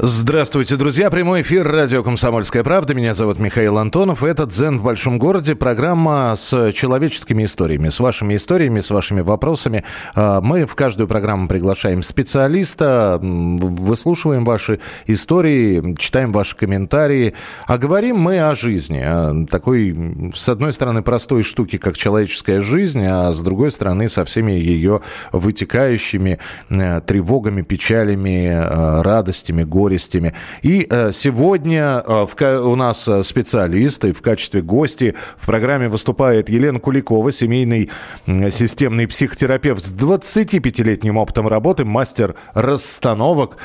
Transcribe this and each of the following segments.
Здравствуйте, друзья. Прямой эфир радио «Комсомольская правда». Меня зовут Михаил Антонов. Это «Дзен в большом городе». Программа с человеческими историями, с вашими историями, с вашими вопросами. А, мы в каждую программу приглашаем специалиста, выслушиваем ваши истории, читаем ваши комментарии. А говорим мы о жизни. О такой, с одной стороны, простой штуки, как человеческая жизнь, а с другой стороны, со всеми ее вытекающими э, тревогами, печалями, э, радостями, горестями горестями. И э, сегодня э, у нас э, специалисты в качестве гости в программе выступает Елена Куликова, семейный системный психотерапевт с 25-летним опытом работы, мастер расстановок.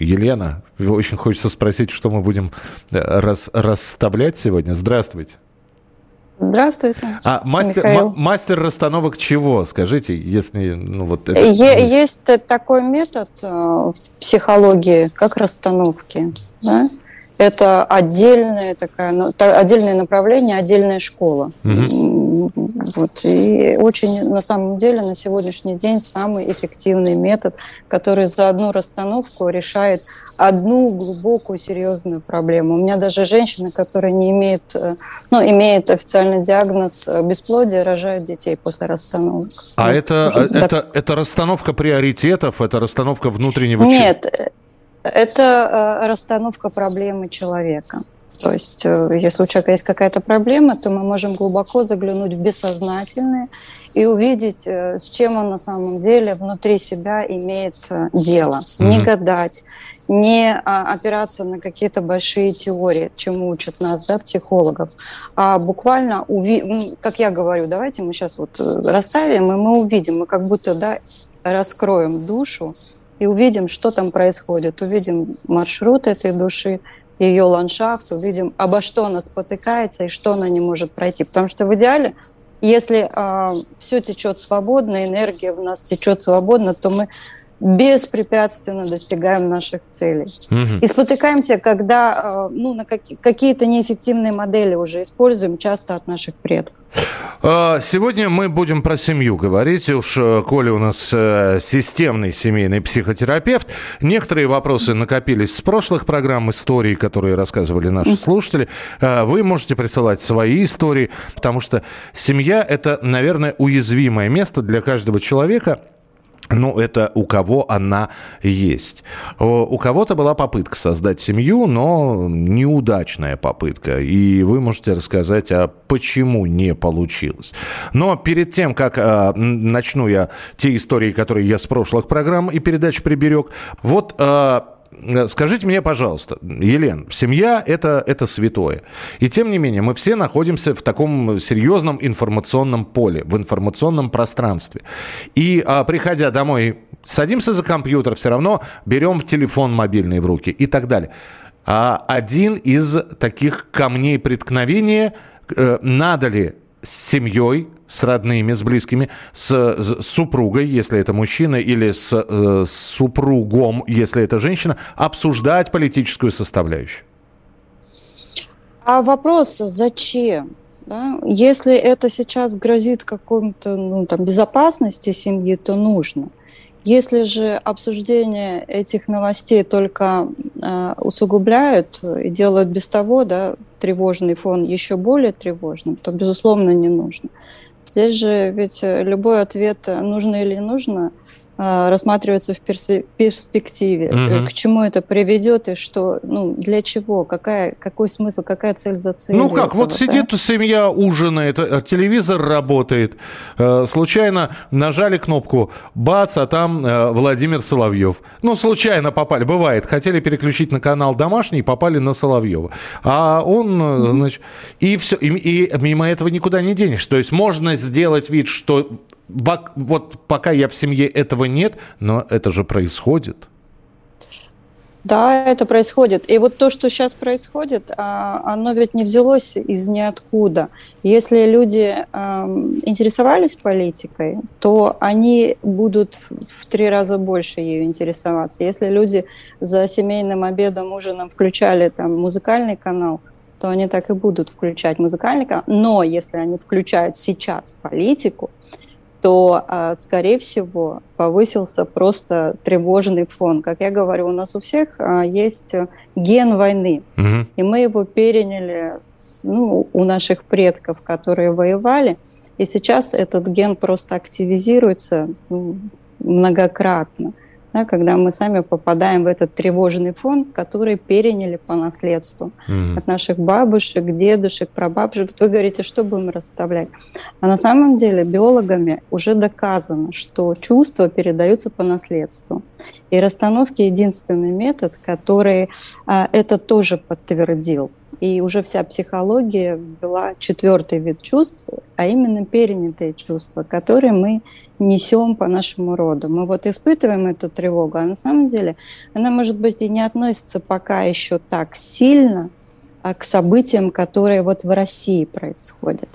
Елена, очень хочется спросить, что мы будем рас, расставлять сегодня. Здравствуйте. Здравствуйте. А мастер, м- мастер расстановок чего? Скажите, если ну вот это... Е- есть такой метод э, в психологии, как расстановки. Да? Это отдельное такая, ну, отдельное направление, отдельная школа. Угу. Вот. И очень, на самом деле, на сегодняшний день самый эффективный метод, который за одну расстановку решает одну глубокую, серьезную проблему. У меня даже женщина, которая не имеет, э, ну, имеет официальный диагноз э, бесплодия, рожает детей после расстановок. А вот. это, так... это, это расстановка приоритетов, это расстановка внутреннего... Нет, это э, расстановка проблемы человека. То есть, э, если у человека есть какая-то проблема, то мы можем глубоко заглянуть в бессознательное и увидеть, э, с чем он на самом деле внутри себя имеет дело. Mm-hmm. Не гадать, не а, опираться на какие-то большие теории, чему учат нас, да, психологов, а буквально, уви... как я говорю, давайте мы сейчас вот расставим, и мы увидим, мы как будто, да, раскроем душу и увидим, что там происходит, увидим маршрут этой души, ее ландшафт, увидим, обо что она спотыкается и что она не может пройти. Потому что в идеале, если э, а, все течет свободно, энергия в нас течет свободно, то мы беспрепятственно достигаем наших целей. Угу. И спотыкаемся, когда э, ну, на какие-то неэффективные модели уже используем часто от наших предков. А, сегодня мы будем про семью говорить. Уж э, Коля у нас э, системный семейный психотерапевт. Некоторые вопросы накопились с прошлых программ, истории, которые рассказывали наши слушатели. А, вы можете присылать свои истории, потому что семья – это, наверное, уязвимое место для каждого человека – ну, это у кого она есть. У кого-то была попытка создать семью, но неудачная попытка. И вы можете рассказать, а почему не получилось. Но перед тем, как а, начну я те истории, которые я с прошлых программ и передач приберег, вот Э, скажите мне, пожалуйста, Елен, семья это, это святое. И тем не менее, мы все находимся в таком серьезном информационном поле, в информационном пространстве. И а, приходя домой, садимся за компьютер, все равно берем телефон мобильный в руки и так далее. А один из таких камней преткновения, э, надо ли с семьей, с родными, с близкими, с, с супругой, если это мужчина, или с, э, с супругом, если это женщина, обсуждать политическую составляющую? А вопрос, зачем? Да? Если это сейчас грозит какому-то ну, там, безопасности семьи, то нужно. Если же обсуждение этих новостей только э, усугубляют и делают без того да, тревожный фон еще более тревожным, то, безусловно, не нужно. Здесь же ведь любой ответ, нужно или не нужно, а, рассматривается в перспективе. Угу. К чему это приведет и что, ну, для чего, какая, какой смысл, какая цель за цель. Ну как, этого, вот сидит да? семья, ужинает, э, телевизор работает, э, случайно нажали кнопку, бац, а там Владимир Соловьев. Ну, случайно попали, бывает, хотели переключить на канал домашний, попали на Соловьева. А он, угу. значит, и все, и, и мимо этого никуда не денешься. То есть можно сделать вид, что вот пока я в семье этого нет, но это же происходит. Да, это происходит. И вот то, что сейчас происходит, а, оно ведь не взялось из ниоткуда. Если люди интересовались политикой, то они будут в три раза больше ее интересоваться. Если люди за семейным обедом, ужином включали там музыкальный канал, то они так и будут включать музыкальный канал. Но если они включают сейчас политику, то, а, скорее всего, повысился просто тревожный фон. Как я говорю, у нас у всех а, есть ген войны, угу. и мы его переняли ну, у наших предков, которые воевали, и сейчас этот ген просто активизируется ну, многократно да, когда мы сами попадаем в этот тревожный фон, который переняли по наследству mm-hmm. от наших бабушек, дедушек, прабабушек. Вы говорите, что будем расставлять? А на самом деле биологами уже доказано, что чувства передаются по наследству. И расстановки единственный метод, который а, это тоже подтвердил. И уже вся психология ввела четвертый вид чувств, а именно перенятые чувства, которые мы несем по нашему роду. Мы вот испытываем эту тревогу, а на самом деле она, может быть, и не относится пока еще так сильно а, к событиям, которые вот в России происходят.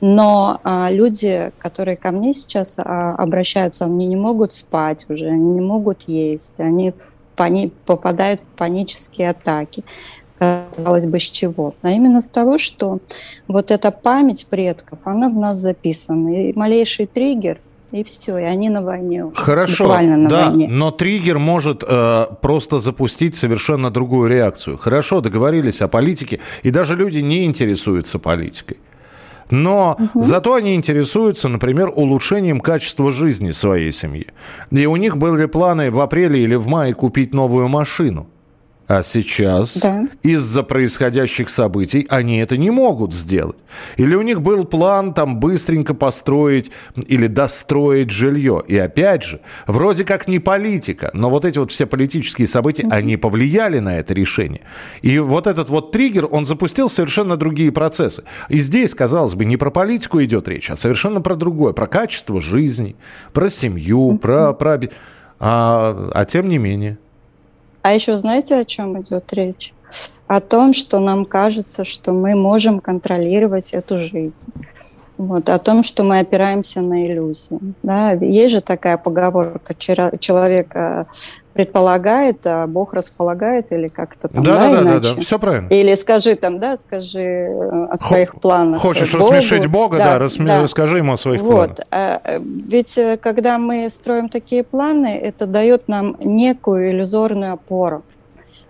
Но а, люди, которые ко мне сейчас а, обращаются, они не могут спать уже, они не могут есть, они в пани- попадают в панические атаки казалось бы, с чего? А именно с того, что вот эта память предков, она в нас записана. И малейший триггер – и все, и они на войне уже. Хорошо, Буквально на да, войне. но триггер может э, просто запустить совершенно другую реакцию. Хорошо, договорились о политике, и даже люди не интересуются политикой. Но угу. зато они интересуются, например, улучшением качества жизни своей семьи. И у них были планы в апреле или в мае купить новую машину. А сейчас да. из-за происходящих событий они это не могут сделать. Или у них был план там быстренько построить или достроить жилье. И опять же, вроде как не политика, но вот эти вот все политические события, mm-hmm. они повлияли на это решение. И вот этот вот триггер, он запустил совершенно другие процессы. И здесь, казалось бы, не про политику идет речь, а совершенно про другое, про качество жизни, про семью, mm-hmm. про... про... А, а тем не менее... А еще знаете, о чем идет речь? О том, что нам кажется, что мы можем контролировать эту жизнь. Вот, о том, что мы опираемся на иллюзии. Да? Есть же такая поговорка, человек предполагает, а Бог располагает, или как-то там, да, да, да, иначе. да, да, все правильно. Или скажи там, да, скажи э, о своих Х- планах. Хочешь Богу. рассмешить Бога, да, да, рассме- да. расскажи ему о своих вот. планах. А, ведь э, когда мы строим такие планы, это дает нам некую иллюзорную опору.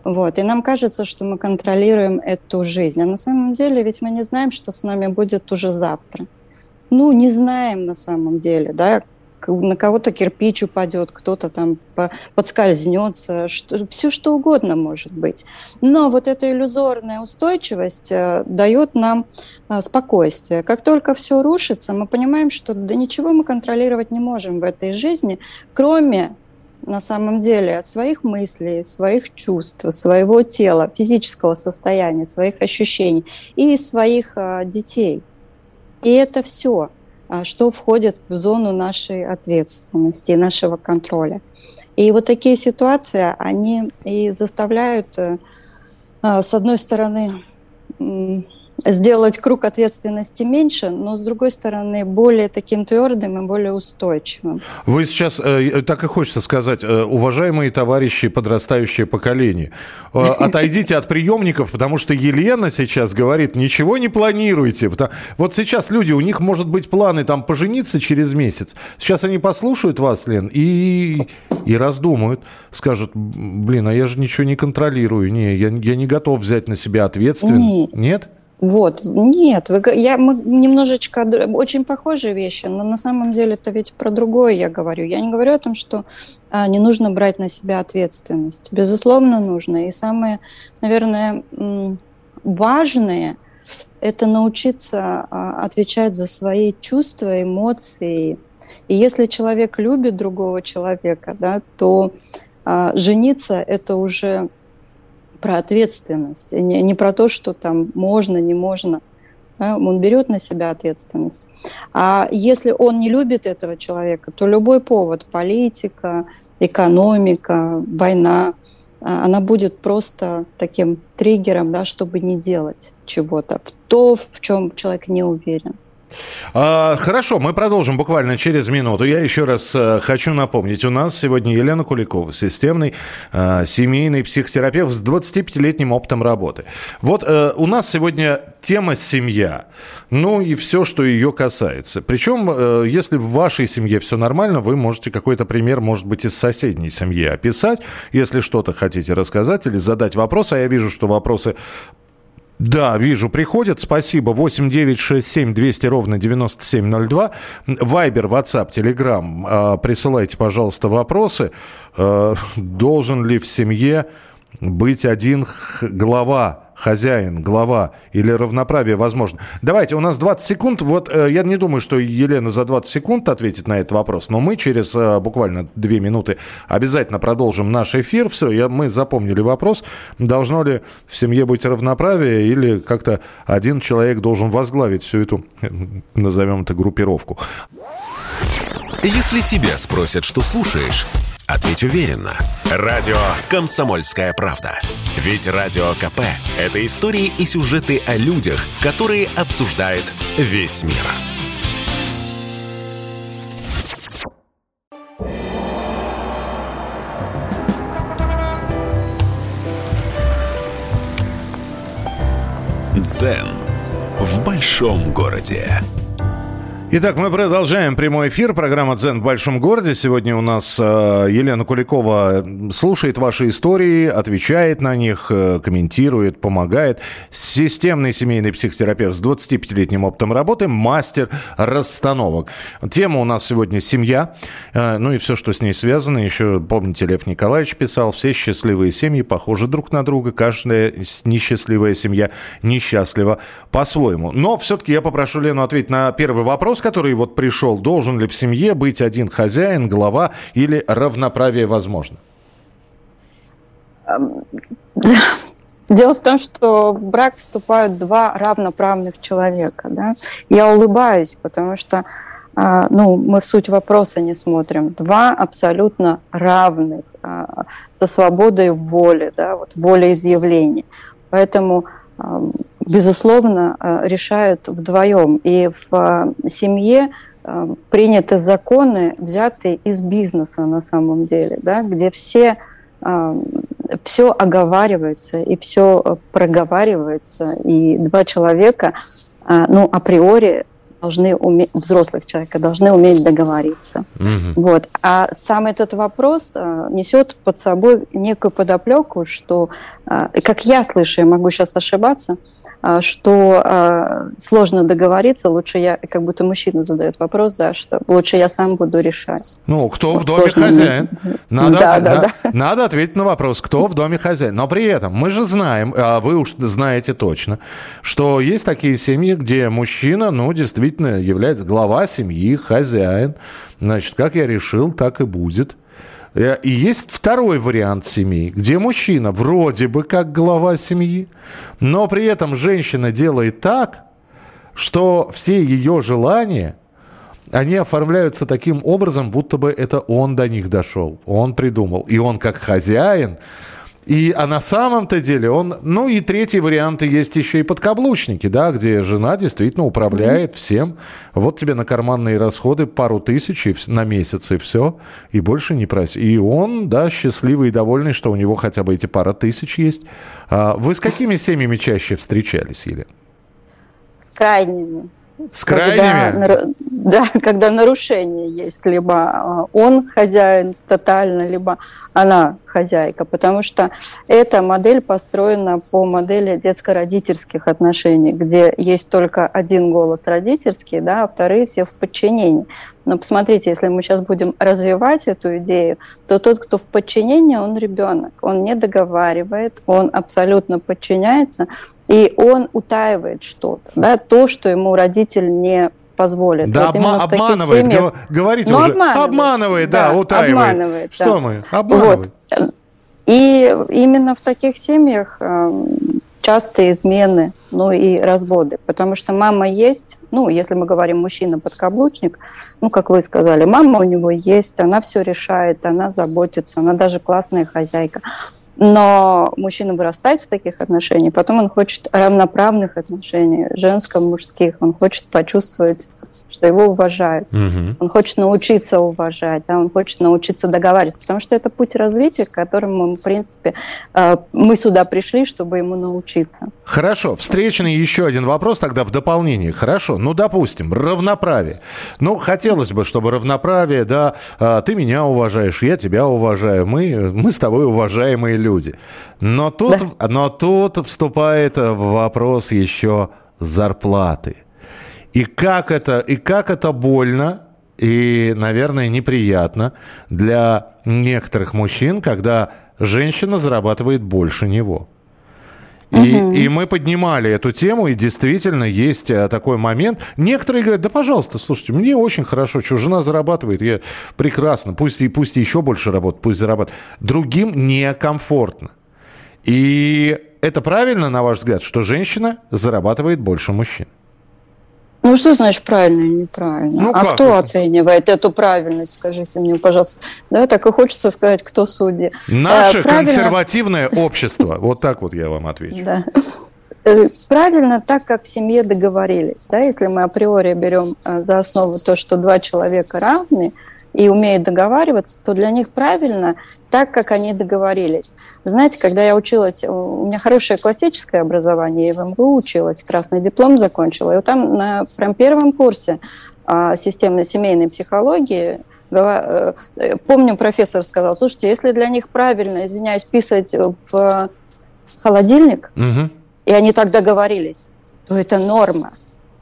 Вот. И нам кажется, что мы контролируем эту жизнь. А на самом деле ведь мы не знаем, что с нами будет уже завтра. Ну, не знаем на самом деле, да, на кого-то кирпич упадет, кто-то там подскользнется, что, все что угодно может быть. Но вот эта иллюзорная устойчивость э, дает нам э, спокойствие. Как только все рушится, мы понимаем, что да ничего мы контролировать не можем в этой жизни, кроме на самом деле своих мыслей, своих чувств, своего тела, физического состояния, своих ощущений и своих э, детей. И это все. А, что входит в зону нашей ответственности, нашего контроля. И вот такие ситуации, они и заставляют, э, а, с одной стороны, сделать круг ответственности меньше, но, с другой стороны, более таким твердым и более устойчивым. Вы сейчас, э, так и хочется сказать, э, уважаемые товарищи, подрастающее поколение, э, отойдите от приемников, потому что Елена сейчас говорит, ничего не планируйте. Вот сейчас люди, у них, может быть, планы там пожениться через месяц. Сейчас они послушают вас, Лен, и, и раздумают. Скажут, блин, а я же ничего не контролирую. Не, я, я не готов взять на себя ответственность. Нет? Вот, нет, вы, я, мы немножечко, очень похожие вещи, но на самом деле это ведь про другое я говорю. Я не говорю о том, что а, не нужно брать на себя ответственность. Безусловно, нужно. И самое, наверное, важное – это научиться а, отвечать за свои чувства, эмоции. И если человек любит другого человека, да, то а, жениться – это уже про ответственность, не, не про то, что там можно, не можно. Да? Он берет на себя ответственность. А если он не любит этого человека, то любой повод, политика, экономика, война, она будет просто таким триггером, да, чтобы не делать чего-то, в то, в чем человек не уверен. А, хорошо, мы продолжим буквально через минуту. Я еще раз а, хочу напомнить, у нас сегодня Елена Куликова, системный а, семейный психотерапевт с 25-летним опытом работы. Вот а, у нас сегодня тема семья, ну и все, что ее касается. Причем, если в вашей семье все нормально, вы можете какой-то пример, может быть, из соседней семьи описать, если что-то хотите рассказать или задать вопрос. А я вижу, что вопросы да, вижу, приходят. Спасибо. 8 9 6 7 200 ровно 9702. Вайбер, WhatsApp, Telegram. Присылайте, пожалуйста, вопросы. А, должен ли в семье быть один глава хозяин, глава или равноправие возможно. Давайте, у нас 20 секунд. Вот э, я не думаю, что Елена за 20 секунд ответит на этот вопрос, но мы через э, буквально 2 минуты обязательно продолжим наш эфир. Все, я, мы запомнили вопрос. Должно ли в семье быть равноправие или как-то один человек должен возглавить всю эту, назовем это, группировку? Если тебя спросят, что слушаешь, ответь уверенно. Радио «Комсомольская правда». Ведь Радио КП – это истории и сюжеты о людях, которые обсуждает весь мир. Дзен в большом городе. Итак, мы продолжаем прямой эфир. Программа «Дзен в большом городе». Сегодня у нас э, Елена Куликова слушает ваши истории, отвечает на них, э, комментирует, помогает. Системный семейный психотерапевт с 25-летним опытом работы, мастер расстановок. Тема у нас сегодня «Семья». Э, ну и все, что с ней связано. Еще, помните, Лев Николаевич писал, все счастливые семьи похожи друг на друга. Каждая несчастливая семья несчастлива по-своему. Но все-таки я попрошу Лену ответить на первый вопрос который вот пришел, должен ли в семье быть один хозяин, глава или равноправие возможно? Дело в том, что в брак вступают два равноправных человека. Да? Я улыбаюсь, потому что а, ну, мы в суть вопроса не смотрим. Два абсолютно равных а, со свободой воли, да, вот волеизъявления. Поэтому безусловно, э, решают вдвоем. И в э, семье э, приняты законы, взятые из бизнеса на самом деле, да, где все все оговаривается и все проговаривается, и два человека, ну, априори должны уметь, взрослых человека должны уметь договориться. Угу. Вот. А сам этот вопрос а, несет под собой некую подоплеку, что, а, как я слышу, я могу сейчас ошибаться, что а, сложно договориться, лучше я, как будто мужчина задает вопрос, да, что лучше я сам буду решать. Ну, кто в доме сложно. хозяин? Надо, да, от... да, да. надо ответить на вопрос, кто в доме хозяин. Но при этом мы же знаем, а вы уж знаете точно, что есть такие семьи, где мужчина, ну, действительно является глава семьи, хозяин. Значит, как я решил, так и будет. Э, и есть второй вариант семьи, где мужчина вроде бы как глава семьи, но при этом женщина делает так, что все ее желания, они оформляются таким образом, будто бы это он до них дошел, он придумал. И он как хозяин и, а на самом-то деле он... Ну и третий вариант есть еще и подкаблучники, да, где жена действительно управляет всем. Вот тебе на карманные расходы пару тысяч и, на месяц и все, и больше не проси. И он, да, счастливый и довольный, что у него хотя бы эти пара тысяч есть. А вы с какими семьями чаще встречались, Елена? С крайними. С крайними? Когда, да, когда нарушение есть, либо а, он хозяин тотально, либо она хозяйка, потому что эта модель построена по модели детско-родительских отношений, где есть только один голос родительский, да, а вторые все в подчинении. Но посмотрите, если мы сейчас будем развивать эту идею, то тот, кто в подчинении, он ребенок. Он не договаривает, он абсолютно подчиняется, и он утаивает что-то. Да, то, что ему родитель не позволит. Да, вот обма- обманывает, семьях... говорите ну, уже. Обманывает, обманывает да, да, утаивает. Обманывает, Что да. мы? Обманывает. Вот. И именно в таких семьях эм, частые измены, ну и разводы, потому что мама есть, ну, если мы говорим мужчина-подкаблучник, ну, как вы сказали, мама у него есть, она все решает, она заботится, она даже классная хозяйка. Но мужчина вырастает в таких отношениях, потом он хочет равноправных отношений, женско-мужских. Он хочет почувствовать, что его уважают. Угу. Он хочет научиться уважать, да, он хочет научиться договариваться, потому что это путь развития, к которому, в принципе, э, мы сюда пришли, чтобы ему научиться. Хорошо. Встречный еще один вопрос тогда в дополнение. Хорошо. Ну, допустим, равноправие. Ну, хотелось бы, чтобы равноправие, да, э, ты меня уважаешь, я тебя уважаю, мы, мы с тобой уважаемые люди. Но тут, да. но тут вступает в вопрос еще зарплаты. И как это, и как это больно, и, наверное, неприятно для некоторых мужчин, когда женщина зарабатывает больше него. И, угу. и мы поднимали эту тему, и действительно есть э, такой момент. Некоторые говорят, да, пожалуйста, слушайте, мне очень хорошо, что жена зарабатывает, я прекрасно, пусть, и, пусть еще больше работает, пусть зарабатывает. Другим некомфортно. И это правильно, на ваш взгляд, что женщина зарабатывает больше мужчин? Ну, что значит правильно и неправильно? Ну, а как кто это? оценивает эту правильность, скажите мне, пожалуйста? Да, так и хочется сказать, кто судья. Наше правильно... консервативное общество. Вот так вот я вам отвечу. Да. Э, правильно так, как в семье договорились. Да? Если мы априори берем э, за основу то, что два человека равны, и умеют договариваться, то для них правильно так, как они договорились. знаете, когда я училась, у меня хорошее классическое образование, я в МГУ училась, красный диплом закончила, и вот там на прям первом курсе а, системной семейной психологии, э, помню, профессор сказал, слушайте, если для них правильно, извиняюсь, писать в холодильник, угу. и они так договорились, то это норма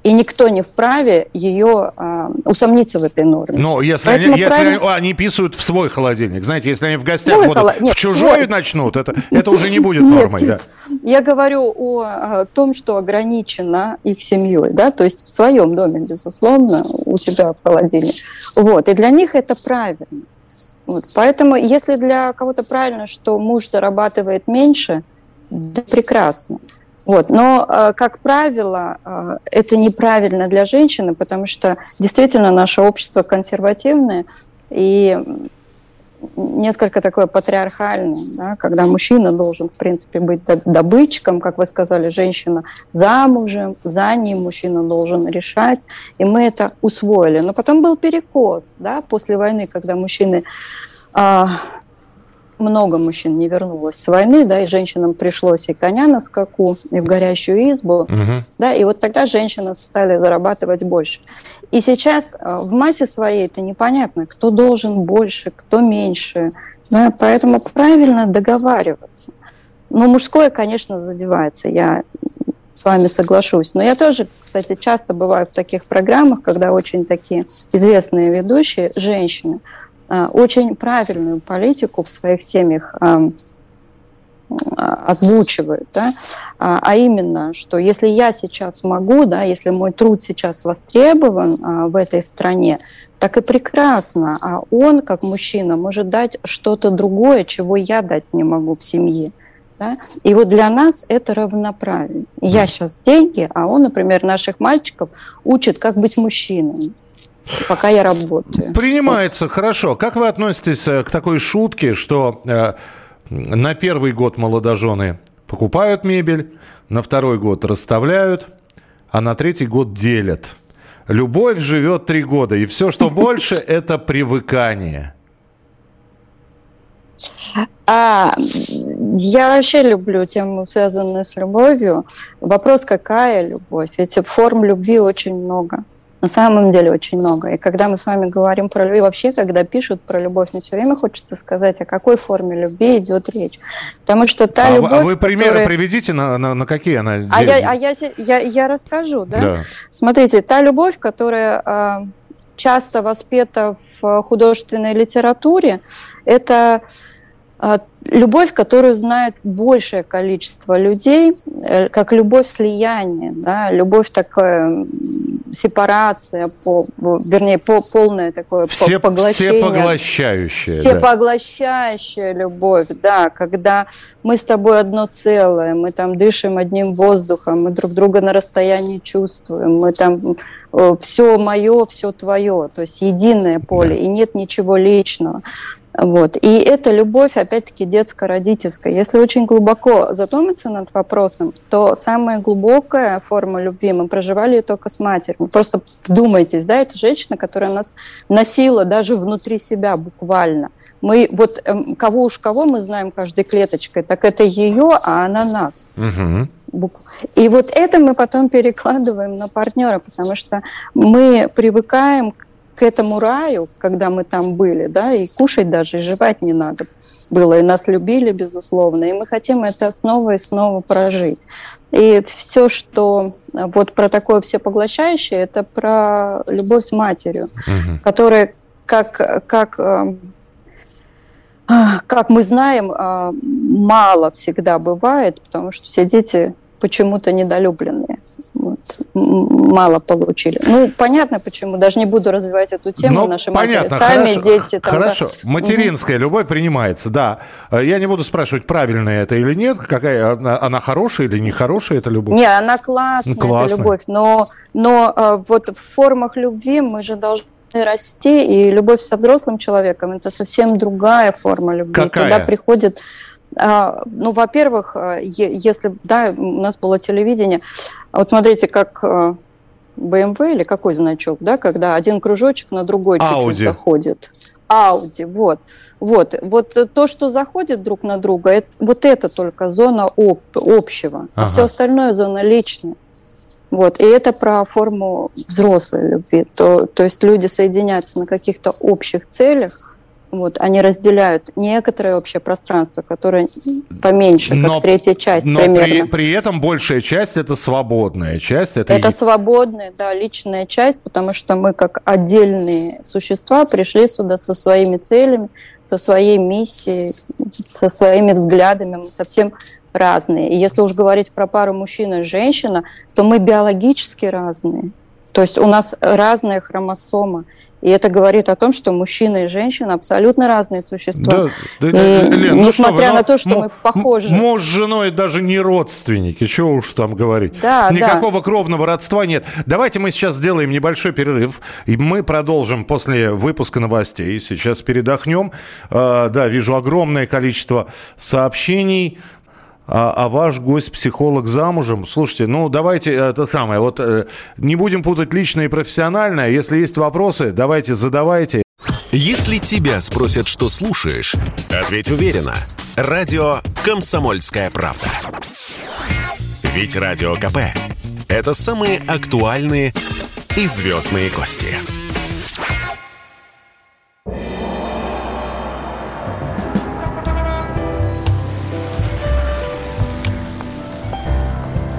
и никто не вправе ее а, усомниться в этой норме. Но если, они, если правильно... они, они писают в свой холодильник, знаете, если они в гостях будут холод... в чужой свой... начнут, это, это уже не будет нормой. Нет, да. Я говорю о, о том, что ограничено их семьей, да, то есть в своем доме, безусловно, у себя в холодильнике. Вот, и для них это правильно. Вот, поэтому, если для кого-то правильно, что муж зарабатывает меньше, да прекрасно. Вот. Но, э, как правило, э, это неправильно для женщины, потому что действительно наше общество консервативное и несколько такое патриархальное, да, когда мужчина должен, в принципе, быть добытчиком, как вы сказали, женщина замужем, за ним мужчина должен решать, и мы это усвоили. Но потом был перекос, да, после войны, когда мужчины а, много мужчин не вернулось с войны, да, и женщинам пришлось и коня на скаку, и в горящую избу, угу. да, и вот тогда женщины стали зарабатывать больше. И сейчас э, в массе своей это непонятно, кто должен больше, кто меньше, да, поэтому правильно договариваться. Но мужское, конечно, задевается, я с вами соглашусь. Но я тоже, кстати, часто бываю в таких программах, когда очень такие известные ведущие, женщины, очень правильную политику в своих семьях эм, озвучивают, да, а, а именно, что если я сейчас могу, да, если мой труд сейчас востребован а, в этой стране, так и прекрасно, а он, как мужчина, может дать что-то другое, чего я дать не могу в семье. Да? И вот для нас это равноправие. Я сейчас деньги, а он, например, наших мальчиков учит, как быть мужчиной пока я работаю. Принимается, вот. хорошо. Как вы относитесь э, к такой шутке, что э, на первый год молодожены покупают мебель, на второй год расставляют, а на третий год делят? Любовь живет три года, и все, что больше, это привыкание. А, я вообще люблю тему, связанную с любовью. Вопрос, какая любовь? Ведь форм любви очень много. На самом деле очень много. И когда мы с вами говорим про любовь, вообще, когда пишут про любовь, мне все время хочется сказать, о какой форме любви идет речь. Потому что та а любовь... А вы примеры которая... приведите, на, на, на какие она А, я, а я, я, я расскажу, да? да? Смотрите, та любовь, которая э, часто воспета в художественной литературе, это а, любовь, которую знает большее количество людей, э, как любовь слияния, да, любовь такая сепарация, по, вернее, по, полное такое Все, поглощение. Всепоглощающая. Всепоглощающая да. любовь, да, когда мы с тобой одно целое, мы там дышим одним воздухом, мы друг друга на расстоянии чувствуем, мы там все мое, все твое, то есть единое поле, да. и нет ничего личного. Вот. И это любовь, опять-таки, детско-родительская. Если очень глубоко задуматься над вопросом, то самая глубокая форма любви мы проживали ее только с матерью. Просто вдумайтесь, да, это женщина, которая нас носила даже внутри себя буквально. Мы вот эм, кого уж кого мы знаем каждой клеточкой, так это ее, а она нас. Угу. И вот это мы потом перекладываем на партнера, потому что мы привыкаем к этому раю, когда мы там были, да, и кушать даже, и жевать не надо было, и нас любили, безусловно, и мы хотим это снова и снова прожить. И все, что вот про такое всепоглощающее, это про любовь с матерью, угу. которая как, как э, как мы знаем, э, мало всегда бывает, потому что все дети почему-то недолюбленные. Вот. Мало получили. Ну, понятно почему. Даже не буду развивать эту тему. Ну, Наши понятно. матери сами, хорошо, дети. Там, хорошо. Да. Материнская угу. любовь принимается, да. Я не буду спрашивать, правильно это или нет. Какая она, она хорошая или нехорошая эта любовь? Не, она классная, классная. эта любовь. Но, но э, вот в формах любви мы же должны расти, и любовь со взрослым человеком – это совсем другая форма любви. Какая? Когда приходит ну, во-первых, э, если, да, у нас было телевидение, вот смотрите, как BMW э, или какой значок, да, когда один кружочек на другой чуть-чуть заходит. Ауди, вот. Вот, вот то, что заходит друг на друга, это, вот это только зона об, общего, а ага. все остальное зона личная. Вот, и это про форму взрослой любви. То, то есть люди соединяются на каких-то общих целях, вот, они разделяют некоторое общее пространство, которое поменьше, как но, третья часть но примерно. При, при этом большая часть – это свободная часть. Это, это свободная, да, личная часть, потому что мы как отдельные существа пришли сюда со своими целями, со своей миссией, со своими взглядами, мы совсем разные. И если уж говорить про пару мужчина и женщина, то мы биологически разные. То есть у нас разная хромосома. И это говорит о том, что мужчина и женщина абсолютно разные существа. Да, да, и, Лен, ну несмотря ну, на то, что мы похожи. Муж с женой даже не родственники, чего уж там говорить. Да, Никакого да. кровного родства нет. Давайте мы сейчас сделаем небольшой перерыв, и мы продолжим после выпуска новостей. Сейчас передохнем. А, да, вижу огромное количество сообщений а, а ваш гость-психолог замужем. Слушайте, ну давайте это самое, вот э, не будем путать личное и профессиональное. Если есть вопросы, давайте задавайте. Если тебя спросят, что слушаешь, ответь уверенно. Радио «Комсомольская правда». Ведь Радио КП – это самые актуальные и звездные гости.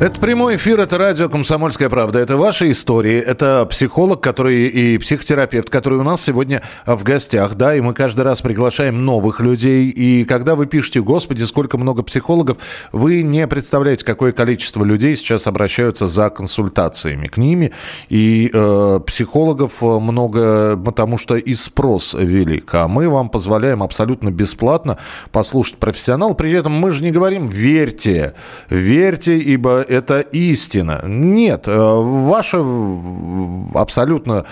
Это прямой эфир, это радио «Комсомольская правда». Это ваши истории, это психолог, который и психотерапевт, который у нас сегодня в гостях, да, и мы каждый раз приглашаем новых людей. И когда вы пишете, господи, сколько много психологов, вы не представляете, какое количество людей сейчас обращаются за консультациями к ними. И э, психологов много, потому что и спрос велик. А мы вам позволяем абсолютно бесплатно послушать профессионал. При этом мы же не говорим «верьте», «верьте», ибо это истина. Нет, э, ваше абсолютно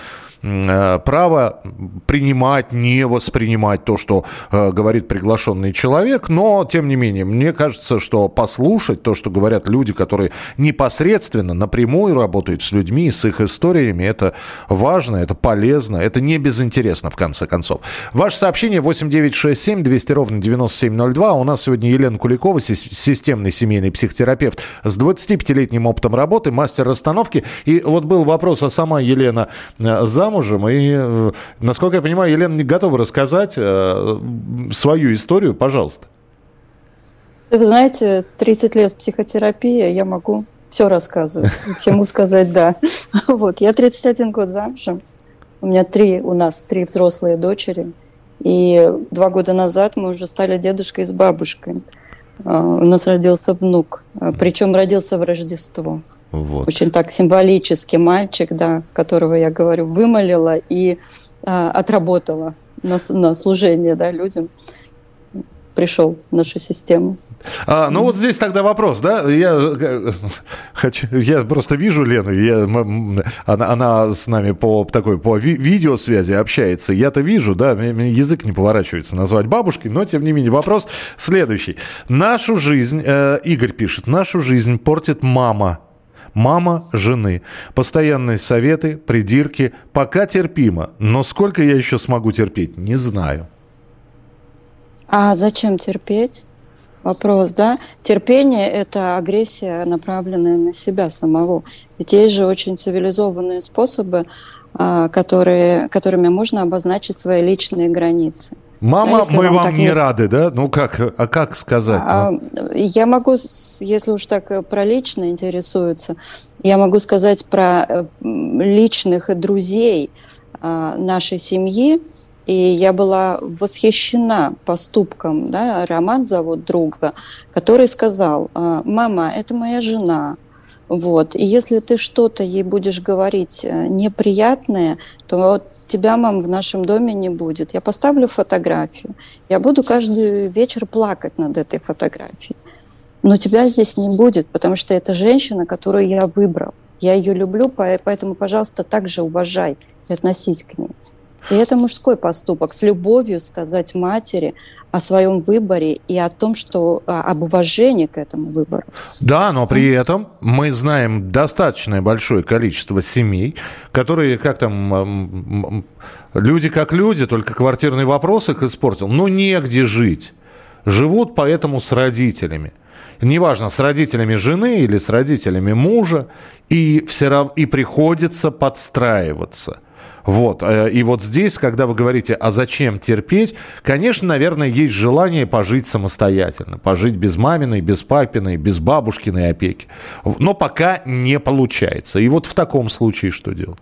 право принимать, не воспринимать то, что э, говорит приглашенный человек, но, тем не менее, мне кажется, что послушать то, что говорят люди, которые непосредственно, напрямую работают с людьми, с их историями, это важно, это полезно, это не безинтересно, в конце концов. Ваше сообщение 8967 200 ровно 9702. У нас сегодня Елена Куликова, системный семейный психотерапевт с 25-летним опытом работы, мастер расстановки. И вот был вопрос, а сама Елена э, зам замужем. И, э, насколько я понимаю, Елена не готова рассказать э, свою историю. Пожалуйста. Вы знаете, 30 лет психотерапии, я могу все рассказывать, всему сказать «да». Вот, я 31 год замужем, у меня три, у нас три взрослые дочери, и два года назад мы уже стали дедушкой с бабушкой. А, у нас родился внук, а, причем родился в Рождество. Вот. Очень так символически мальчик, да, которого я говорю, вымолила и а, отработала на, на служение да, людям. пришел в нашу систему. А, ну вот здесь тогда вопрос, да? Я, э, хочу, я просто вижу Лену, я, она, она с нами по такой по ви, видеосвязи общается. Я-то вижу, да, язык не поворачивается назвать бабушкой, но тем не менее вопрос следующий. Нашу жизнь, э, Игорь пишет, нашу жизнь портит мама мама жены. Постоянные советы, придирки. Пока терпимо. Но сколько я еще смогу терпеть, не знаю. А зачем терпеть? Вопрос, да? Терпение – это агрессия, направленная на себя самого. Ведь есть же очень цивилизованные способы, а, которые, которыми можно обозначить свои личные границы. Мама, да, мы вам не рады, да? Ну как, а как сказать? А, ну? Я могу, если уж так э, про лично интересуется, я могу сказать про э, личных друзей а, нашей семьи, и я была восхищена поступком, да, Роман зовут друга, который сказал, мама, это моя жена, вот. И если ты что-то ей будешь говорить э, неприятное, то тебя, мам, в нашем доме не будет. Я поставлю фотографию. Я буду каждый вечер плакать над этой фотографией. Но тебя здесь не будет, потому что это женщина, которую я выбрал. Я ее люблю, поэтому, пожалуйста, также уважай и относись к ней. И это мужской поступок. С любовью сказать матери о своем выборе и о том, что а, об уважении к этому выбору. Да, но при этом мы знаем достаточное большое количество семей, которые, как там, люди как люди, только квартирный вопрос их испортил, но негде жить. Живут поэтому с родителями неважно, с родителями жены или с родителями мужа, и, все равно, и приходится подстраиваться. Вот. Э, и вот здесь, когда вы говорите, а зачем терпеть, конечно, наверное, есть желание пожить самостоятельно, пожить без маминой, без папиной, без бабушкиной опеки. Но пока не получается. И вот в таком случае что делать?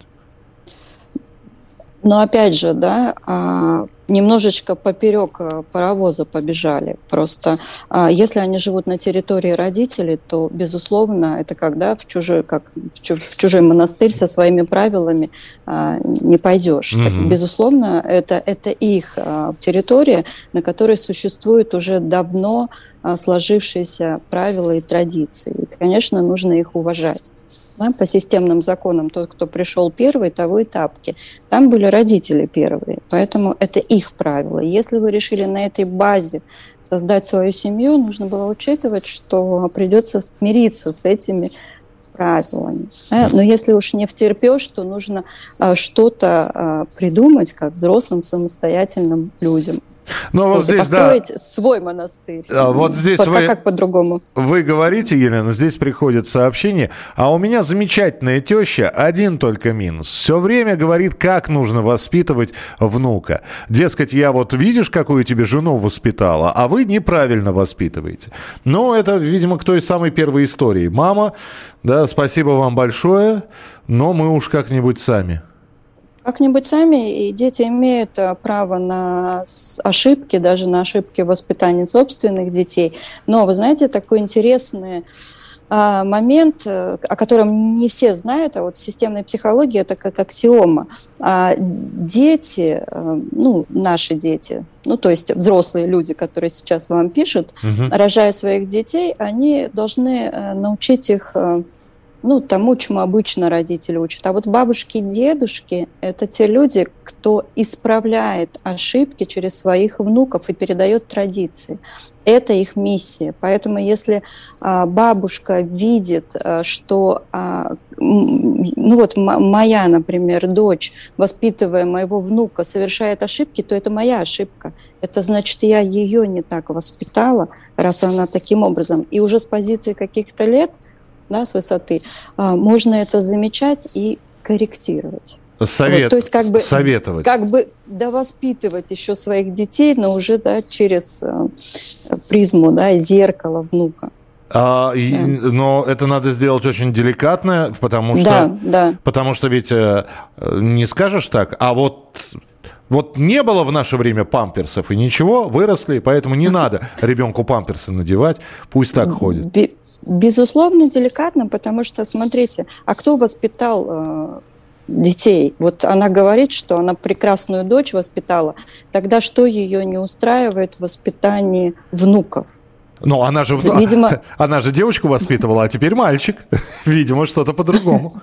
Но опять же, да, а, немножечко поперек э, паровоза побежали. Просто а, если они живут на территории родителей, то, безусловно, это когда в чужой, как в чужой монастырь со своими правилами а, не пойдешь. Mm-hmm. Так, безусловно, это, это их территория, на которой существуют уже давно сложившиеся правила и традиции. И, конечно, нужно их уважать да, по системным законам, тот, кто пришел первый, того и тапки. Там были родители первые, поэтому это их правило. Если вы решили на этой базе создать свою семью, нужно было учитывать, что придется смириться с этими правилами. Но если уж не втерпешь, то нужно а, что-то а, придумать, как взрослым самостоятельным людям. Но вот здесь, построить да, свой монастырь. А, вот здесь вот, вы, как по-другому. Вы говорите, Елена, здесь приходит сообщение, а у меня замечательная теща, один только минус. Все время говорит, как нужно воспитывать внука. Дескать, я вот видишь, какую тебе жену воспитала, а вы неправильно воспитываете. Но это, видимо, к той самой первой истории. Мама, да, спасибо вам большое, но мы уж как-нибудь сами. Как-нибудь сами, и дети имеют э, право на ошибки, даже на ошибки воспитания собственных детей. Но, вы знаете, такой интересный а, момент, э, о котором не все знают, а вот в системной психологии это как аксиома. А дети, э, ну, наши дети, ну, то есть взрослые люди, которые сейчас вам пишут, угу. рожая своих детей, они должны научить их ну, тому, чему обычно родители учат. А вот бабушки и дедушки – это те люди, кто исправляет ошибки через своих внуков и передает традиции. Это их миссия. Поэтому если а, бабушка видит, а, что, а, ну вот моя, например, дочь, воспитывая моего внука, совершает ошибки, то это моя ошибка. Это значит, я ее не так воспитала, раз она таким образом. И уже с позиции каких-то лет – да, с высоты, а, можно это замечать и корректировать. Совет, вот, то есть как бы, советовать. Как бы довоспитывать еще своих детей, но уже да, через э, призму, да, зеркало внука. А, да. и, но это надо сделать очень деликатно, потому что, да, да. потому что ведь э, не скажешь так, а вот вот не было в наше время памперсов и ничего, выросли, поэтому не надо ребенку памперсы надевать, пусть так ходит. Безусловно, деликатно, потому что, смотрите, а кто воспитал э, детей. Вот она говорит, что она прекрасную дочь воспитала. Тогда что ее не устраивает в воспитании внуков? Ну, она же, Видимо... она же девочку воспитывала, а теперь мальчик. Видимо, что-то по-другому.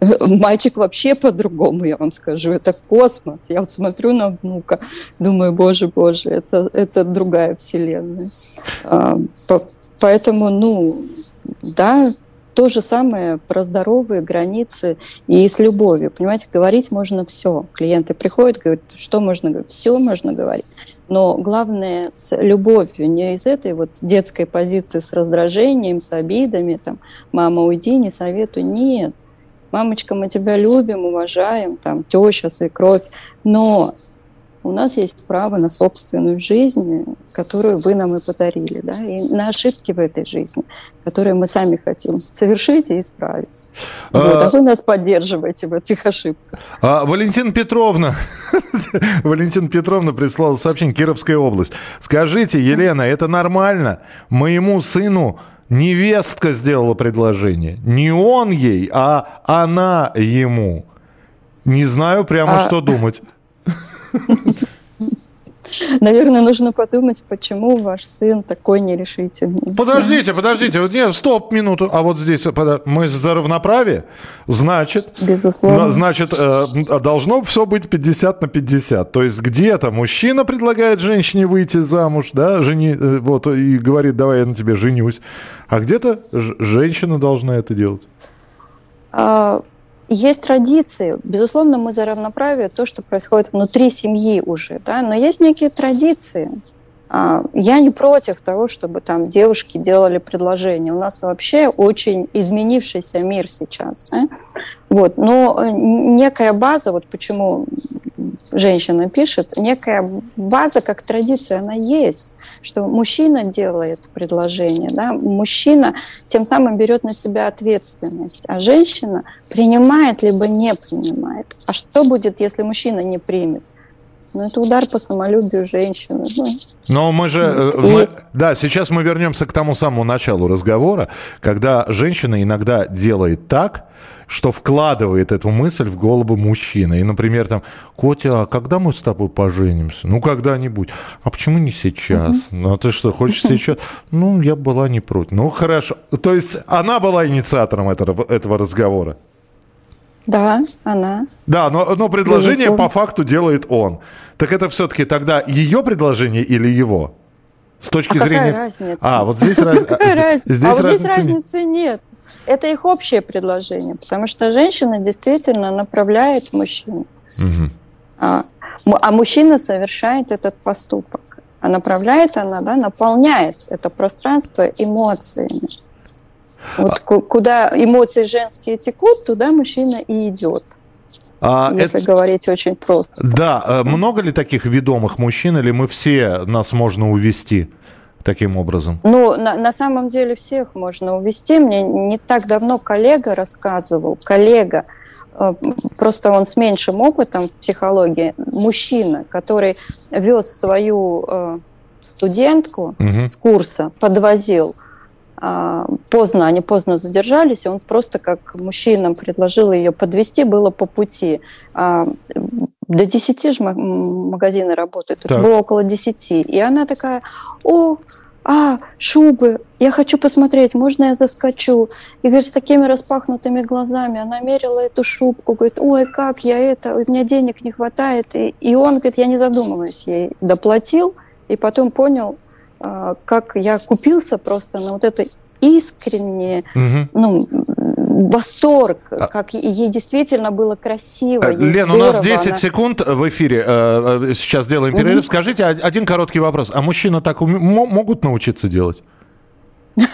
Мальчик вообще по-другому, я вам скажу. Это космос. Я вот смотрю на внука, думаю, боже, боже, это, это другая вселенная. А, поэтому, ну, да, то же самое про здоровые границы и с любовью. Понимаете, говорить можно все. Клиенты приходят, говорят, что можно говорить? Все можно говорить. Но главное с любовью, не из этой вот детской позиции с раздражением, с обидами, там, мама, уйди, не советую. Нет. Мамочка, мы тебя любим, уважаем, там, теща, свекровь. Но у нас есть право на собственную жизнь, которую вы нам и подарили, да, и на ошибки в этой жизни, которые мы сами хотим совершить и исправить. А, вот, а вы нас поддерживаете в этих ошибках. А, Валентина Петровна, Валентина Петровна прислала сообщение, Кировская область. Скажите, Елена, это нормально? Моему сыну невестка сделала предложение. Не он ей, а она ему. Не знаю прямо, а... что думать. Наверное, нужно подумать, почему ваш сын такой нерешительный. Подождите, подождите, вот нет, стоп, минуту. А вот здесь мы за равноправие, значит, Безусловно. значит, э, должно все быть 50 на 50. То есть где-то мужчина предлагает женщине выйти замуж, да, жени, э, вот, и говорит, давай я на тебе женюсь. А где-то женщина должна это делать. А, есть традиции. Безусловно, мы за равноправие, то, что происходит внутри семьи уже, да, но есть некие традиции. А, я не против того, чтобы там девушки делали предложения. У нас вообще очень изменившийся мир сейчас. Да? Вот. Но э, некая база, вот почему женщина пишет, некая база как традиция, она есть, что мужчина делает предложение, да? мужчина тем самым берет на себя ответственность, а женщина принимает либо не принимает. А что будет, если мужчина не примет? Ну, это удар по самолюбию женщины. Ну. Но мы же... Э, и... Мы, да, сейчас мы вернемся к тому самому началу разговора, когда женщина иногда делает так, что вкладывает эту мысль в голову мужчины. И, например, там, Котя, а когда мы с тобой поженимся? Ну, когда-нибудь. А почему не сейчас? Uh-huh. Ну, а ты что, хочешь сейчас? Ну, я была не против. Ну, хорошо. То есть она была инициатором этого, этого разговора? Да, она. Да, но, но предложение Безусловно. по факту делает он. Так это все-таки тогда ее предложение или его? С точки а зрения... Какая разница? А, вот здесь, раз... здесь, а вот здесь разницы нет. Это их общее предложение, потому что женщина действительно направляет мужчину. Угу. А, а мужчина совершает этот поступок. А направляет она, да, наполняет это пространство эмоциями. Вот а... куда эмоции женские текут, туда мужчина и идет. А если это... говорить очень просто. Да, э, много ли таких ведомых мужчин, или мы все нас можно увести? таким образом? Ну, на, на самом деле всех можно увести. Мне не так давно коллега рассказывал, коллега, э, просто он с меньшим опытом в психологии, мужчина, который вез свою э, студентку угу. с курса, подвозил, поздно, они поздно задержались, и он просто как мужчинам предложил ее подвести, было по пути. А, до 10 же магазины работают, так. было около 10. И она такая, о, а, шубы, я хочу посмотреть, можно я заскочу? И, говорит, с такими распахнутыми глазами она мерила эту шубку, говорит, ой, как я это, у меня денег не хватает. И, и он, говорит, я не задумываясь, ей доплатил, и потом понял, а, как я купился просто на вот это искреннее, угу. ну, восторг, а как ей действительно было красиво. Э, Лен, здорово, у нас 10 она... секунд в эфире. Э, э, сейчас делаем перерыв. Угу. Скажите один короткий вопрос. А мужчины так могут научиться делать?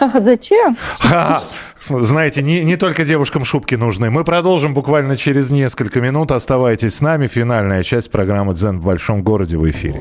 А зачем? Ха, знаете, не, не только девушкам шубки нужны. Мы продолжим буквально через несколько минут. Оставайтесь с нами. Финальная часть программы «Дзен в большом городе» в эфире.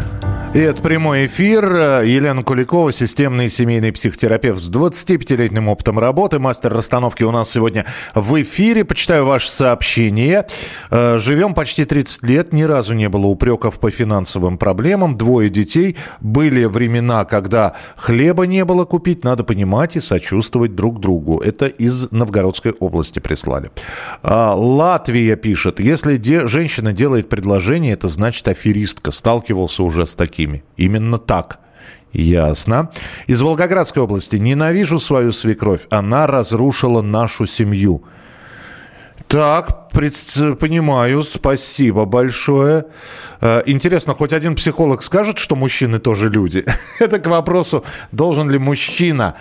И это прямой эфир. Елена Куликова, системный семейный психотерапевт с 25-летним опытом работы. Мастер расстановки у нас сегодня в эфире. Почитаю ваше сообщение. Э, живем почти 30 лет. Ни разу не было упреков по финансовым проблемам. Двое детей. Были времена, когда хлеба не было купить. Надо понимать и сочувствовать друг другу. Это из Новгородской области прислали. А, Латвия пишет. Если де- женщина делает предложение, это значит аферистка. Сталкивался уже с таким такими. Именно так. Ясно. Из Волгоградской области. Ненавижу свою свекровь. Она разрушила нашу семью. Так, пред... понимаю, спасибо большое. Э, интересно, хоть один психолог скажет, что мужчины тоже люди? Это к вопросу, должен ли мужчина...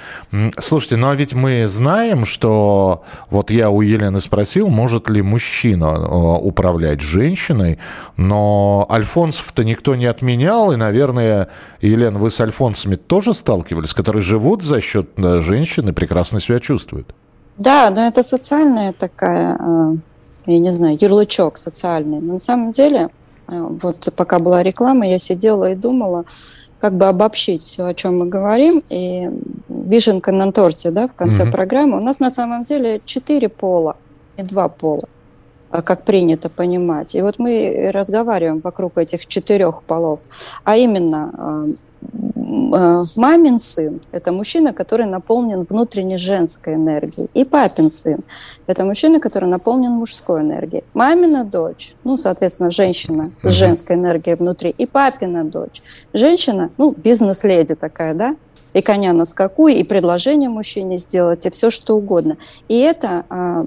Слушайте, ну а ведь мы знаем, что... Вот я у Елены спросил, может ли мужчина э, управлять женщиной, но альфонсов-то никто не отменял, и, наверное, Елена, вы с альфонсами тоже сталкивались, которые живут за счет э, женщины, прекрасно себя чувствуют? Да, но это социальная такая, э, я не знаю, ярлычок социальный. Но на самом деле, э, вот пока была реклама, я сидела и думала, как бы обобщить все, о чем мы говорим. И вишенка на торте, да, в конце mm-hmm. программы. У нас на самом деле четыре пола и два пола как принято понимать. И вот мы разговариваем вокруг этих четырех полов, а именно Э, мамин сын – это мужчина, который наполнен внутренней женской энергией. И папин сын – это мужчина, который наполнен мужской энергией. Мамина дочь, ну, соответственно, женщина с женской энергией внутри. И папина дочь – женщина, ну, бизнес-леди такая, да, и коня на скаку, и предложение мужчине сделать, и все что угодно. И это а,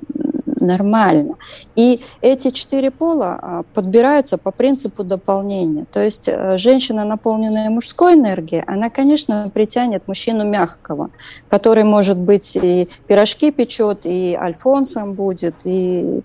нормально. И эти четыре пола а, подбираются по принципу дополнения. То есть э, женщина, наполненная мужской энергией, она, конечно, притянет мужчину мягкого, который, может быть, и пирожки печет, и альфонсом будет, и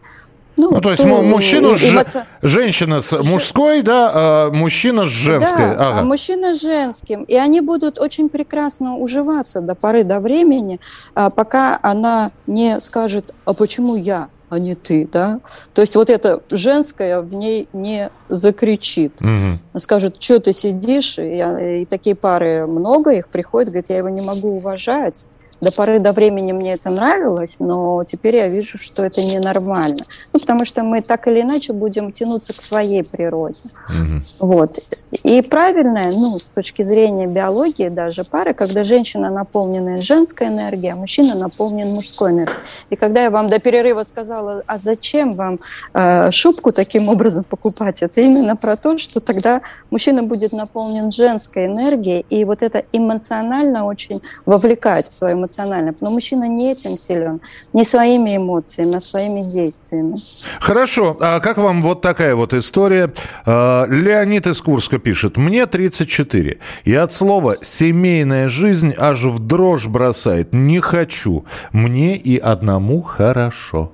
ну, ну, то есть то, мужчина, эмоци... женщина с мужской, да, а мужчина с женской. Да, ага. а мужчина с женским. И они будут очень прекрасно уживаться до поры до времени, а, пока она не скажет, а почему я? а не ты, да? То есть вот это женское в ней не закричит. Угу. Скажет, что ты сидишь, и, и такие пары много, их приходят, говорят, я его не могу уважать, до поры до времени мне это нравилось, но теперь я вижу, что это ненормально. Ну, потому что мы так или иначе будем тянуться к своей природе. Угу. Вот. И правильная, ну, с точки зрения биологии даже пары, когда женщина наполнена женской энергией, а мужчина наполнен мужской энергией. И когда я вам до перерыва сказала, а зачем вам э, шубку таким образом покупать, это именно про то, что тогда мужчина будет наполнен женской энергией, и вот это эмоционально очень вовлекает в свою эмоционально. Но мужчина не этим силен, не своими эмоциями, а своими действиями. Хорошо. А как вам вот такая вот история? А, Леонид из Курска пишет. Мне 34. И от слова «семейная жизнь» аж в дрожь бросает. Не хочу. Мне и одному хорошо.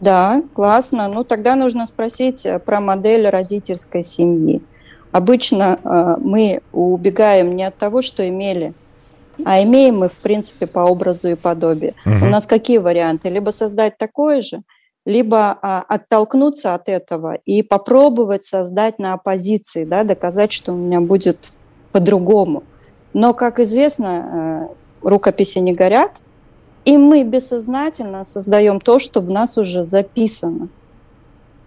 Да, классно. Ну, тогда нужно спросить э, про модель родительской семьи. Обычно э, мы убегаем не от того, что имели, а имеем мы, в принципе, по образу и подобию. Угу. У нас какие варианты? Либо создать такое же, либо а, оттолкнуться от этого и попробовать создать на оппозиции, да, доказать, что у меня будет по-другому. Но, как известно, э, рукописи не горят, и мы бессознательно создаем то, что в нас уже записано.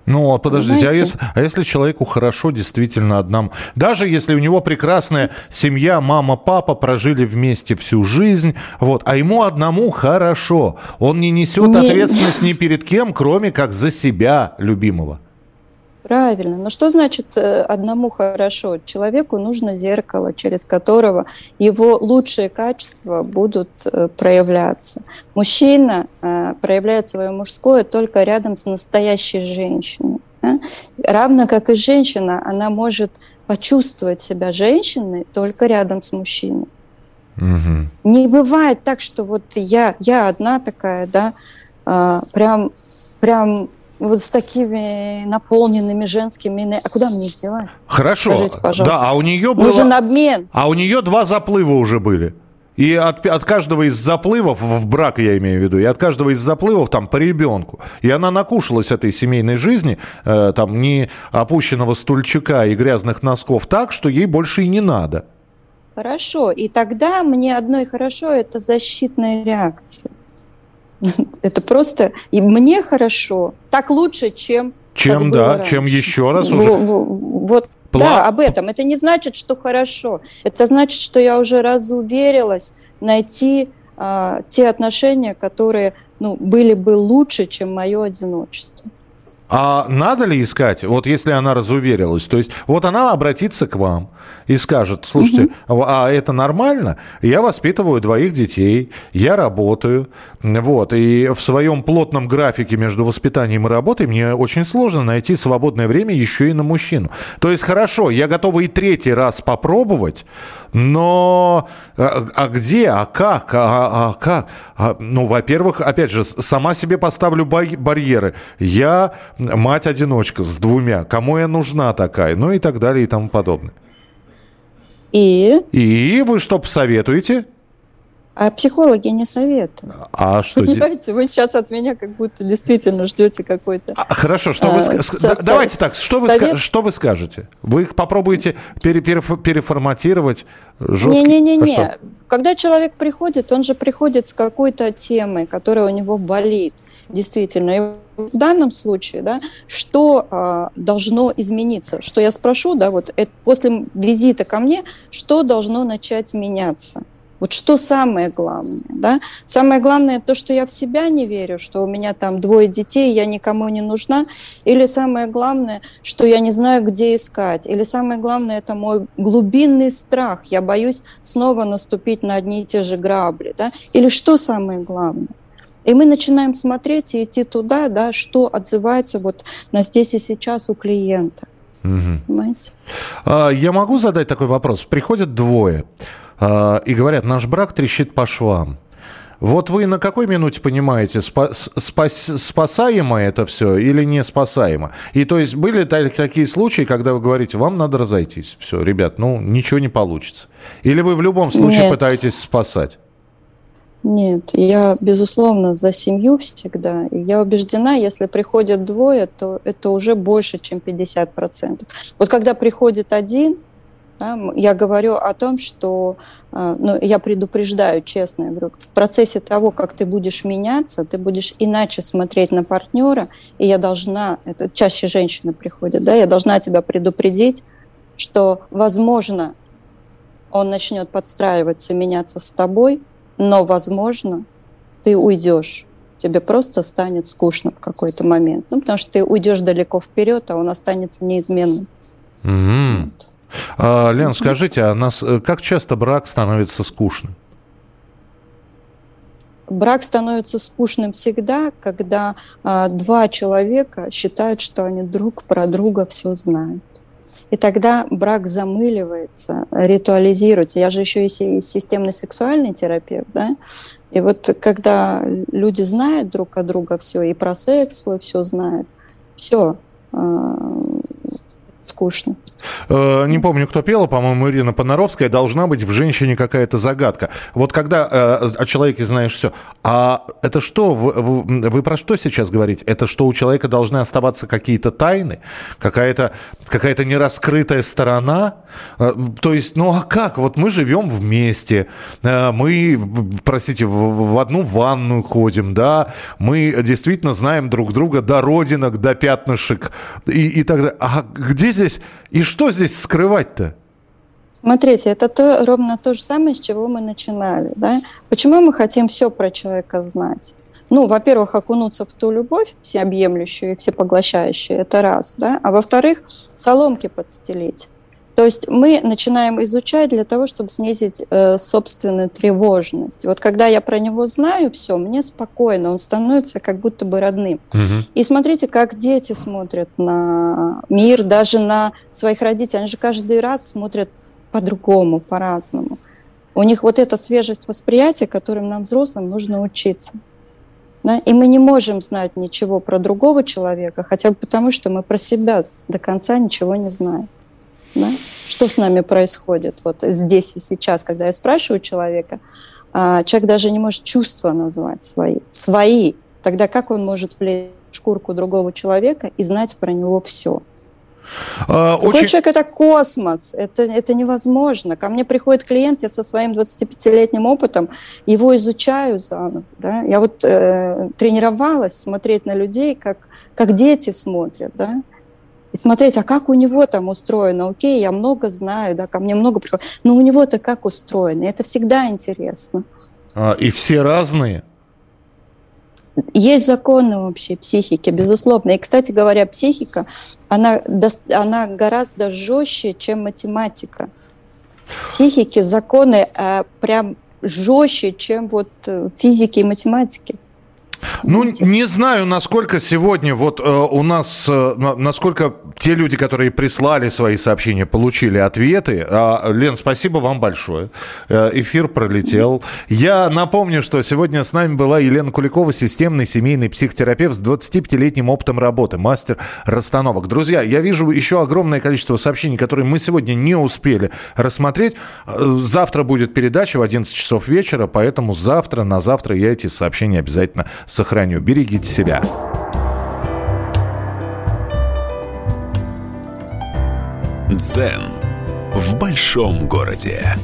Ну, а подождите, а если, а если человеку хорошо действительно одному, даже если у него прекрасная семья, мама, папа прожили вместе всю жизнь, вот, а ему одному хорошо, он не несет не... ответственность ни перед кем, кроме как за себя любимого. Правильно. Но что значит э, одному хорошо? Человеку нужно зеркало, через которого его лучшие качества будут э, проявляться. Мужчина э, проявляет свое мужское только рядом с настоящей женщиной. Да? Равно как и женщина, она может почувствовать себя женщиной только рядом с мужчиной. Угу. Не бывает так, что вот я, я одна такая, да, а, прям, прям вот с такими наполненными женскими... А куда мне их девать? Хорошо. Скажите, пожалуйста. Да, а у нее было... Нужен обмен. А у нее два заплыва уже были. И от, от каждого из заплывов, в брак я имею в виду, и от каждого из заплывов там по ребенку. И она накушалась этой семейной жизни, э, там, не опущенного стульчика и грязных носков так, что ей больше и не надо. Хорошо. И тогда мне одной хорошо – это защитная реакция. Это просто и мне хорошо, так лучше, чем чем да, раньше. чем еще раз уже. Вот Пла... Да, об этом. Это не значит, что хорошо. Это значит, что я уже разуверилась найти а, те отношения, которые ну, были бы лучше, чем мое одиночество. А надо ли искать, вот если она разуверилась, то есть вот она обратится к вам и скажет, слушайте, угу. а это нормально? Я воспитываю двоих детей, я работаю, вот, и в своем плотном графике между воспитанием и работой мне очень сложно найти свободное время еще и на мужчину. То есть хорошо, я готова и третий раз попробовать, но а, а где, а как, а, а как? А, ну, во-первых, опять же, сама себе поставлю барьеры. Я мать-одиночка с двумя. Кому я нужна такая? Ну и так далее и тому подобное. И? И вы что посоветуете? А психологи не советуют. А что? Понимаете, вы сейчас от меня как будто действительно ждете какой-то. А, хорошо, что а, вы со- давайте так, что совет... вы что вы скажете? Вы их попробуете пере- пере- переформатировать жестко? Не, не, не, не. Когда человек приходит, он же приходит с какой-то темой, которая у него болит, действительно. В данном случае, да, что а, должно измениться? Что я спрошу, да, вот это, после визита ко мне, что должно начать меняться? Вот что самое главное, да? Самое главное то, что я в себя не верю, что у меня там двое детей, я никому не нужна, или самое главное, что я не знаю, где искать, или самое главное, это мой глубинный страх, я боюсь снова наступить на одни и те же грабли, да? Или что самое главное? И мы начинаем смотреть и идти туда, да, что отзывается вот на здесь и сейчас у клиента. Угу. Понимаете? А, я могу задать такой вопрос? Приходят двое. А, и говорят, наш брак трещит по швам. Вот вы на какой минуте понимаете, спас, спас, спасаемо это все или не спасаемо? И то есть были такие случаи, когда вы говорите, вам надо разойтись. Все, ребят, ну ничего не получится. Или вы в любом случае Нет. пытаетесь спасать? Нет, я, безусловно, за семью всегда. И я убеждена, если приходят двое, то это уже больше, чем 50%. Вот когда приходит один, да, я говорю о том, что э, ну, я предупреждаю, честно, я говорю, в процессе того, как ты будешь меняться, ты будешь иначе смотреть на партнера, и я должна, это чаще женщины приходят, да, я должна тебя предупредить, что, возможно, он начнет подстраиваться, меняться с тобой, но, возможно, ты уйдешь тебе просто станет скучно в какой-то момент. Ну, потому что ты уйдешь далеко вперед, а он останется неизменным. Mm-hmm. Вот. А, Лен, скажите, а нас э, как часто брак становится скучным? Брак становится скучным всегда, когда а, два человека считают, что они друг про друга все знают. И тогда брак замыливается, ритуализируется. Я же еще и системный сексуальный терапевт, да? И вот когда люди знают друг о друга все, и про секс свой все знают, все, а, скучно. Э, не помню, кто пела, по-моему, Ирина Понаровская. Должна быть в женщине какая-то загадка. Вот когда э, о человеке знаешь все, а это что? Вы, вы, про что сейчас говорите? Это что у человека должны оставаться какие-то тайны? Какая-то какая нераскрытая сторона? Э, то есть, ну а как? Вот мы живем вместе, мы, простите, в, одну ванную ходим, да, мы действительно знаем друг друга до родинок, до пятнышек и, и так далее. А где здесь здесь, и что здесь скрывать-то? Смотрите, это то, ровно то же самое, с чего мы начинали. Да? Почему мы хотим все про человека знать? Ну, во-первых, окунуться в ту любовь всеобъемлющую и всепоглощающую, это раз, да? А во-вторых, соломки подстелить. То есть мы начинаем изучать для того, чтобы снизить э, собственную тревожность. Вот когда я про него знаю, все, мне спокойно, он становится как будто бы родным. Угу. И смотрите, как дети смотрят на мир, даже на своих родителей. Они же каждый раз смотрят по-другому, по-разному. У них вот эта свежесть восприятия, которым нам, взрослым, нужно учиться. Да? И мы не можем знать ничего про другого человека, хотя бы потому, что мы про себя до конца ничего не знаем. Да? что с нами происходит вот здесь и сейчас, когда я спрашиваю человека, а, человек даже не может чувства назвать свои, свои, тогда как он может влезть в шкурку другого человека и знать про него все? А, Такой очень... человек – это космос, это, это невозможно. Ко мне приходит клиент, я со своим 25-летним опытом его изучаю заново. Да? Я вот э, тренировалась смотреть на людей, как, как дети смотрят. Да? И смотреть, а как у него там устроено. Окей, я много знаю, да, ко мне много приходит. Но у него-то как устроено. Это всегда интересно. А, и все разные? Есть законы вообще психики, безусловно. И, кстати говоря, психика, она, она гораздо жестче, чем математика. Психики законы а, прям жестче, чем вот э, физики и математики. Ну, не знаю, насколько сегодня вот э, у нас, э, насколько те люди, которые прислали свои сообщения, получили ответы. А, Лен, спасибо вам большое. Э, эфир пролетел. Я напомню, что сегодня с нами была Елена Куликова, системный семейный психотерапевт с 25-летним опытом работы, мастер расстановок. Друзья, я вижу еще огромное количество сообщений, которые мы сегодня не успели рассмотреть. Э, завтра будет передача в 11 часов вечера, поэтому завтра, на завтра я эти сообщения обязательно сохраню. Берегите себя. Дзен в большом городе.